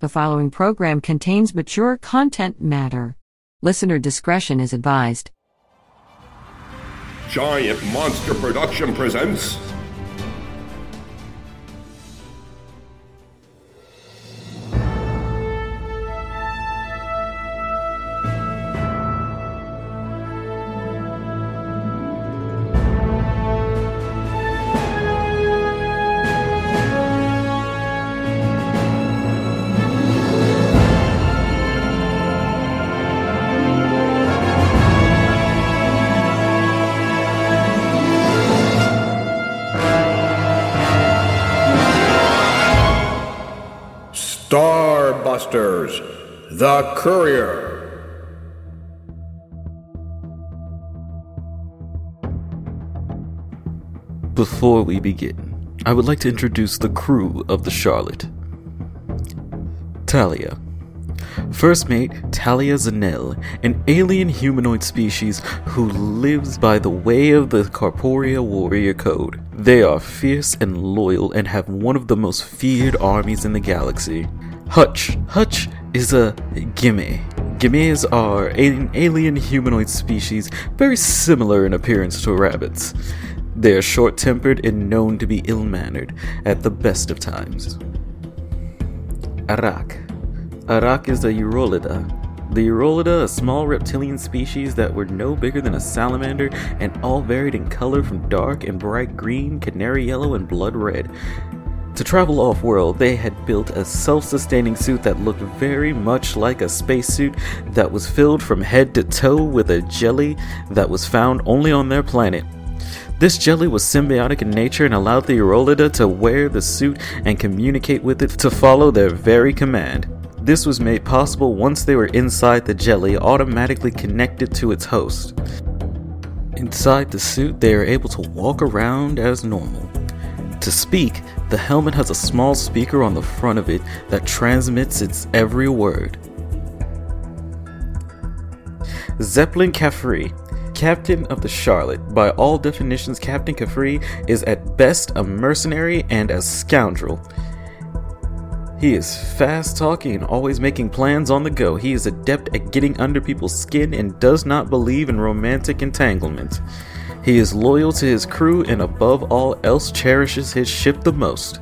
The following program contains mature content matter. Listener discretion is advised. Giant Monster Production presents. The Courier. Before we begin, I would like to introduce the crew of the Charlotte. Talia. First mate Talia Zanel, an alien humanoid species who lives by the way of the Corporea Warrior Code. They are fierce and loyal and have one of the most feared armies in the galaxy. Hutch. Hutch is a gimme. Gimmes are an alien humanoid species very similar in appearance to rabbits. They are short tempered and known to be ill mannered at the best of times. Arak. Arak is a Urolida. The Urolida, a small reptilian species that were no bigger than a salamander and all varied in color from dark and bright green, canary yellow, and blood red. To travel off world, they had built a self sustaining suit that looked very much like a spacesuit that was filled from head to toe with a jelly that was found only on their planet. This jelly was symbiotic in nature and allowed the Urolida to wear the suit and communicate with it to follow their very command. This was made possible once they were inside the jelly, automatically connected to its host. Inside the suit, they are able to walk around as normal. To speak, the helmet has a small speaker on the front of it that transmits its every word. Zeppelin Caffrey, Captain of the Charlotte. By all definitions, Captain Caffrey is at best a mercenary and a scoundrel. He is fast talking and always making plans on the go. He is adept at getting under people's skin and does not believe in romantic entanglement. He is loyal to his crew and above all else cherishes his ship the most.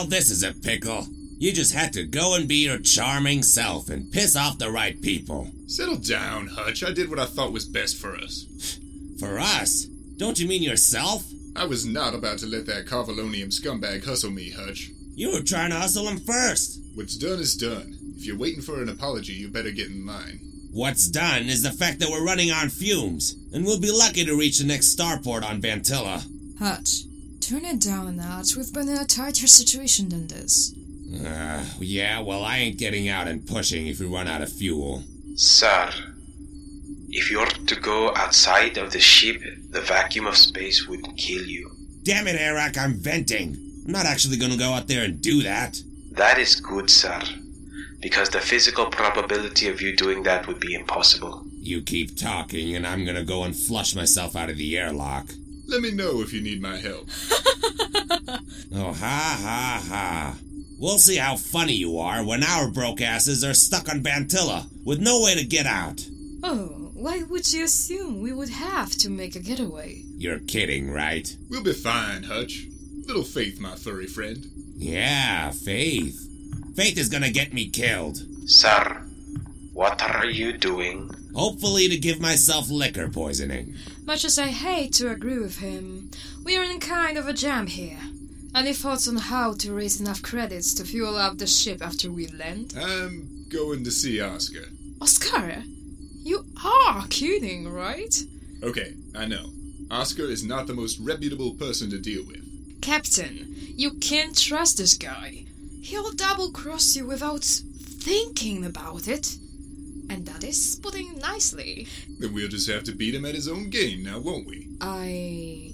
Well, this is a pickle. You just had to go and be your charming self and piss off the right people. Settle down, Hutch. I did what I thought was best for us. For us? Don't you mean yourself? I was not about to let that Carvalonium scumbag hustle me, Hutch. You were trying to hustle him first. What's done is done. If you're waiting for an apology, you better get in line. What's done is the fact that we're running on fumes, and we'll be lucky to reach the next starport on Vantilla. Hutch, turn it down a notch. We've been in a tighter situation than this. Uh, yeah, well, I ain't getting out and pushing if we run out of fuel. Sir, if you're to go outside of the ship, the vacuum of space would kill you. Damn it, Arak, I'm venting. I'm not actually gonna go out there and do that. That is good, sir, because the physical probability of you doing that would be impossible. You keep talking, and I'm gonna go and flush myself out of the airlock. Let me know if you need my help. Oh, ha ha ha. We'll see how funny you are when our broke asses are stuck on Vantilla with no way to get out. Oh, why would you assume we would have to make a getaway? You're kidding, right? We'll be fine, Hutch. Little faith, my furry friend. Yeah, Faith. Faith is gonna get me killed. Sir, what are you doing? Hopefully, to give myself liquor poisoning. Much as I hate to agree with him, we are in kind of a jam here. Any thoughts on how to raise enough credits to fuel up the ship after we land? I'm going to see Oscar. Oscar? You are kidding, right? Okay, I know. Oscar is not the most reputable person to deal with. Captain, you can't trust this guy. He'll double cross you without thinking about it. And that is putting nicely. Then we'll just have to beat him at his own game now, won't we? I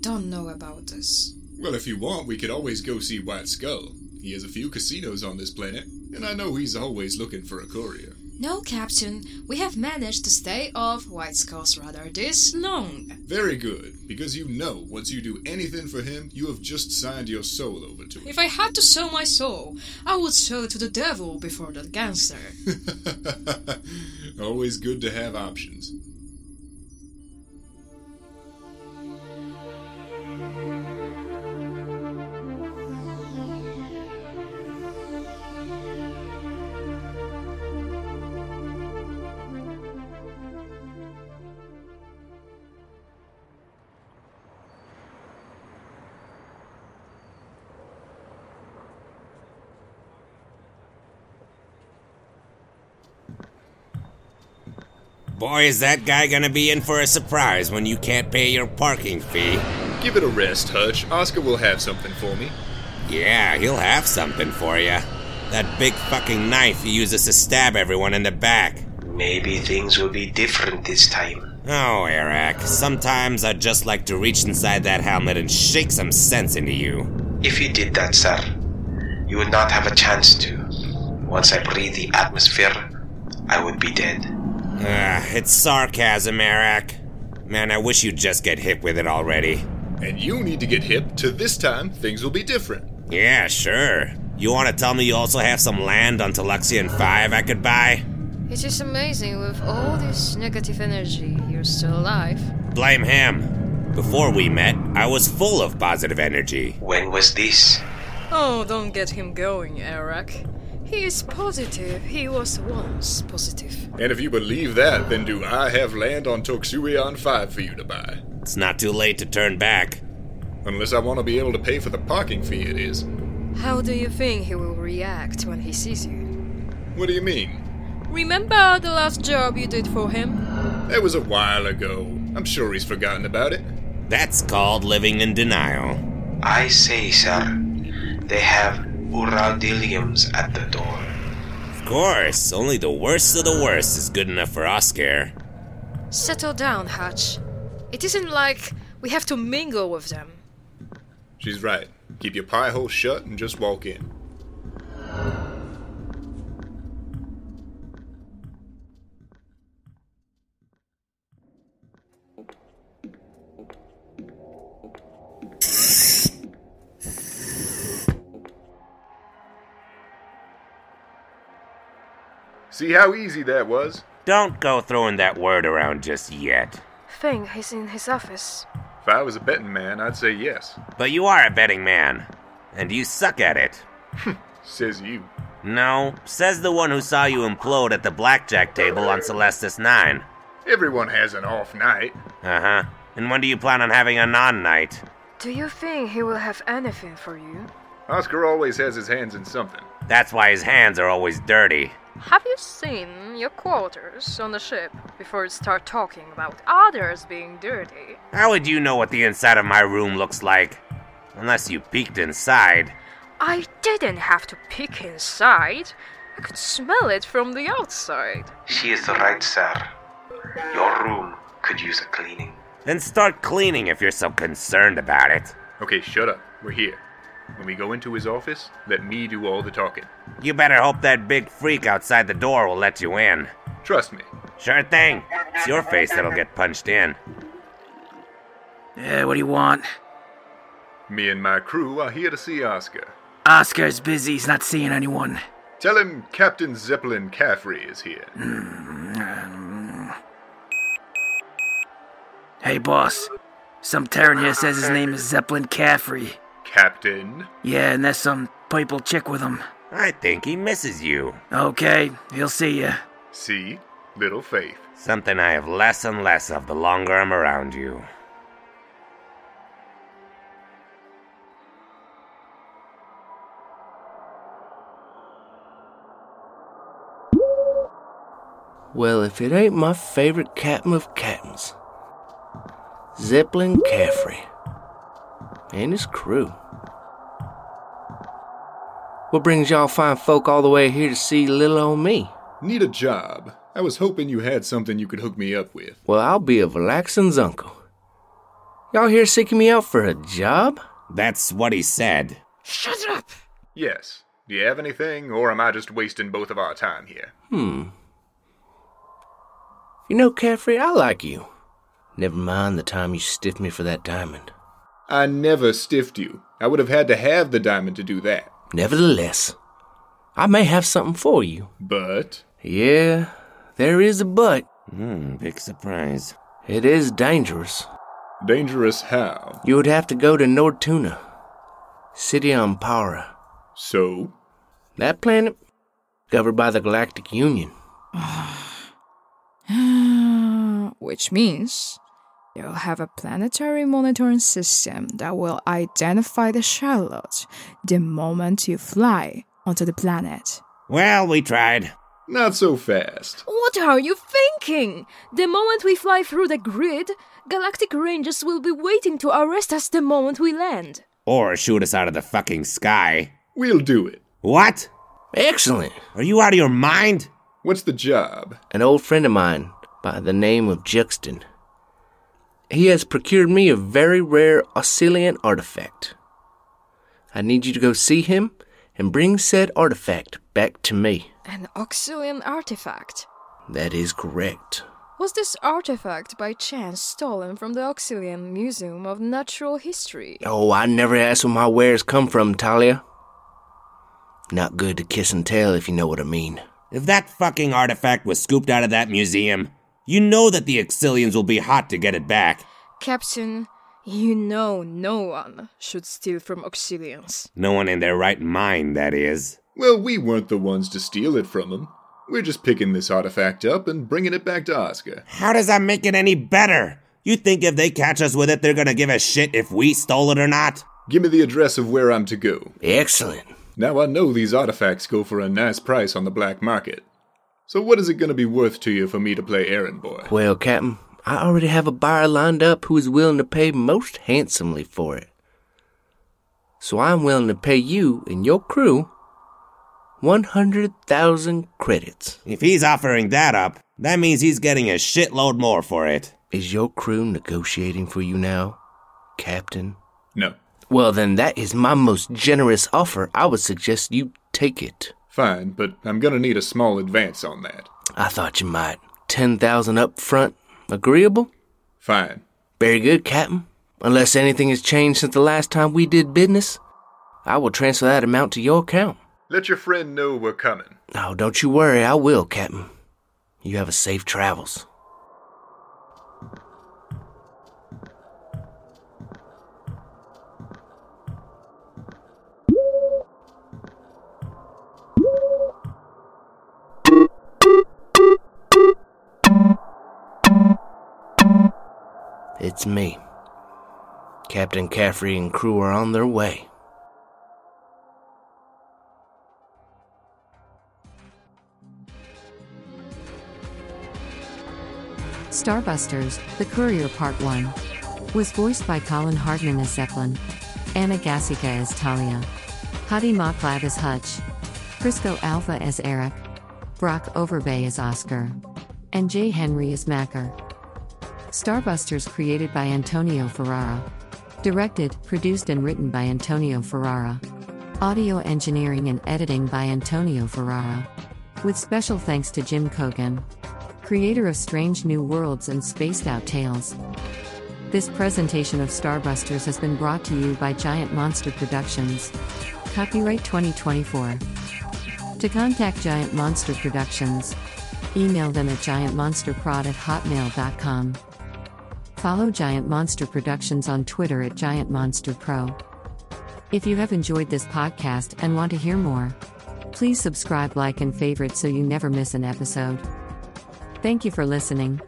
don't know about this. Well, if you want, we could always go see White Skull. He has a few casinos on this planet, and I know he's always looking for a courier. No, Captain, we have managed to stay off White Skull's radar this long. Very good, because you know once you do anything for him, you have just signed your soul over to him. If I had to sell my soul, I would sell it to the devil before that gangster. always good to have options. Boy, is that guy gonna be in for a surprise when you can't pay your parking fee. Give it a rest, Hutch. Oscar will have something for me. Yeah, he'll have something for you. That big fucking knife he uses to stab everyone in the back. Maybe things will be different this time. Oh, Eric, sometimes I'd just like to reach inside that helmet and shake some sense into you. If you did that, sir, you would not have a chance to. Once I breathe the atmosphere, I would be dead. Ah, it's sarcasm, Eric. Man, I wish you'd just get hit with it already. And you need to get hip to this time things will be different. Yeah, sure. You want to tell me you also have some land on Teluxian 5 I could buy? It is just amazing with all this negative energy, you're still alive. Blame him. Before we met, I was full of positive energy. When was this? Oh, don't get him going, Eric. He is positive. He was once positive. And if you believe that, then do I have land on Toxurion 5 for you to buy? It's not too late to turn back. Unless I want to be able to pay for the parking fee, it is. How do you think he will react when he sees you? What do you mean? Remember the last job you did for him? That was a while ago. I'm sure he's forgotten about it. That's called living in denial. I say, sir, they have Uradiliums at the door. Of course, only the worst of the worst is good enough for Oscar. Settle down, Hutch. It isn't like we have to mingle with them. She's right. Keep your pie hole shut and just walk in. See how easy that was? Don't go throwing that word around just yet. Feng is in his office. If I was a betting man, I'd say yes. But you are a betting man, and you suck at it. Says you. No, says the one who saw you implode at the blackjack table on Celestis 9. Everyone has an off night. Uh huh. And when do you plan on having a non night? Do you think he will have anything for you? Oscar always has his hands in something. That's why his hands are always dirty. Have you seen your quarters on the ship before you start talking about others being dirty? How would you know what the inside of my room looks like? Unless you peeked inside. I didn't have to peek inside. I could smell it from the outside. She is right, sir. Your room could use a cleaning. Then start cleaning if you're so concerned about it. Okay, shut up. We're here. When we go into his office, let me do all the talking. You better hope that big freak outside the door will let you in. Trust me. Sure thing. It's your face that'll get punched in. Yeah, what do you want? Me and my crew are here to see Oscar. Oscar's busy, he's not seeing anyone. Tell him Captain Zeppelin Caffrey is here. Hmm. Hey, boss. Some Terran here says his name is Zeppelin Caffrey. Captain? Yeah, and there's some purple chick with him. I think he misses you. Okay, he'll see ya. See? Little faith. Something I have less and less of the longer I'm around you. Well, if it ain't my favorite captain of captains, Zeppelin Caffrey, and his crew. What brings y'all fine folk all the way here to see little old me? Need a job. I was hoping you had something you could hook me up with. Well, I'll be a Valaxan's uncle. Y'all here seeking me out for a job? That's what he said. Shut up! Yes. Do you have anything, or am I just wasting both of our time here? Hmm. You know, Caffrey, I like you. Never mind the time you stiffed me for that diamond. I never stiffed you. I would have had to have the diamond to do that. Nevertheless, I may have something for you. But? Yeah, there is a but. Hmm, big surprise. It is dangerous. Dangerous how? You would have to go to Nordtuna, city on Para. So? That planet, governed by the Galactic Union. Which means you'll have a planetary monitoring system that will identify the Charlotte the moment you fly onto the planet. Well, we tried. Not so fast. What are you thinking? The moment we fly through the grid, Galactic Rangers will be waiting to arrest us the moment we land. Or shoot us out of the fucking sky. We'll do it. What? Excellent. Are you out of your mind? What's the job? An old friend of mine by the name of Juxton. He has procured me a very rare Oxylian artifact. I need you to go see him and bring said artifact back to me. An Oxylian artifact. That is correct. Was this artifact by chance stolen from the Oxylian Museum of Natural History? Oh, I never ask where my wares come from, Talia. Not good to kiss and tell, if you know what I mean. If that fucking artifact was scooped out of that museum, you know that the Oxylians will be hot to get it back. Captain, you know no one should steal from Oxylians. No one in their right mind, that is. Well, we weren't the ones to steal it from them. We're just picking this artifact up and bringing it back to Oscar. How does that make it any better? You think if they catch us with it, they're gonna give a shit if we stole it or not? Give me the address of where I'm to go. Excellent. Now I know these artifacts go for a nice price on the black market. So what is it going to be worth to you for me to play errand boy? Well, Captain, I already have a buyer lined up who is willing to pay most handsomely for it. So I'm willing to pay you and your crew 100,000 credits. If he's offering that up, that means he's getting a shitload more for it. Is your crew negotiating for you now, Captain? No. Well, then that is my most generous offer. I would suggest you take it. Fine, but I'm gonna need a small advance on that. I thought you might. 10,000 up front. Agreeable? Fine. Very good, Captain. Unless anything has changed since the last time we did business, I will transfer that amount to your account. Let your friend know we're coming. Oh, don't you worry, I will, Captain. You have a safe travels. It's me. Captain Caffrey and crew are on their way. Starbusters, The Courier Part 1. Was voiced by Colin Hardman as Zeppelin, Anna Gassica as Talia, Hadi Moklab as Hutch, Crisco Alpha as Eric, Brock Overbay as Oscar, and Jay Henry as Macker. Starbusters created by Antonio Ferrara. Directed, produced, and written by Antonio Ferrara. Audio engineering and editing by Antonio Ferrara. With special thanks to Jim Kogan, creator of Strange New Worlds and Spaced Out Tales. This presentation of Starbusters has been brought to you by Giant Monster Productions. Copyright 2024. To contact Giant Monster Productions, email them at giantmonsterprod at hotmail.com. Follow Giant Monster Productions on Twitter at Giant Monster Pro. If you have enjoyed this podcast and want to hear more, please subscribe, like, and favorite so you never miss an episode. Thank you for listening.